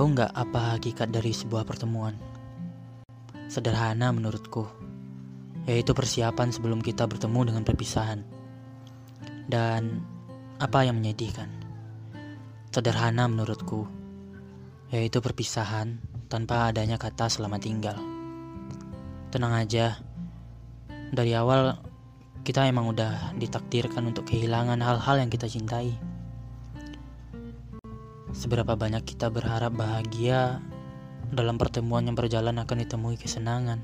Tahu nggak apa hakikat dari sebuah pertemuan? Sederhana menurutku, yaitu persiapan sebelum kita bertemu dengan perpisahan. Dan apa yang menyedihkan? Sederhana menurutku, yaitu perpisahan tanpa adanya kata selamat tinggal. Tenang aja, dari awal kita emang udah ditakdirkan untuk kehilangan hal-hal yang kita cintai. Seberapa banyak kita berharap bahagia dalam pertemuan yang berjalan akan ditemui kesenangan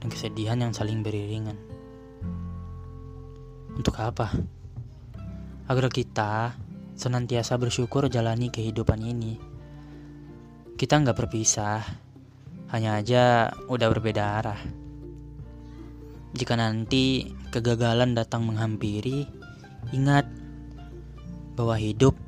dan kesedihan yang saling beriringan. Untuk apa? Agar kita senantiasa bersyukur jalani kehidupan ini. Kita nggak berpisah, hanya aja udah berbeda arah. Jika nanti kegagalan datang menghampiri, ingat bahwa hidup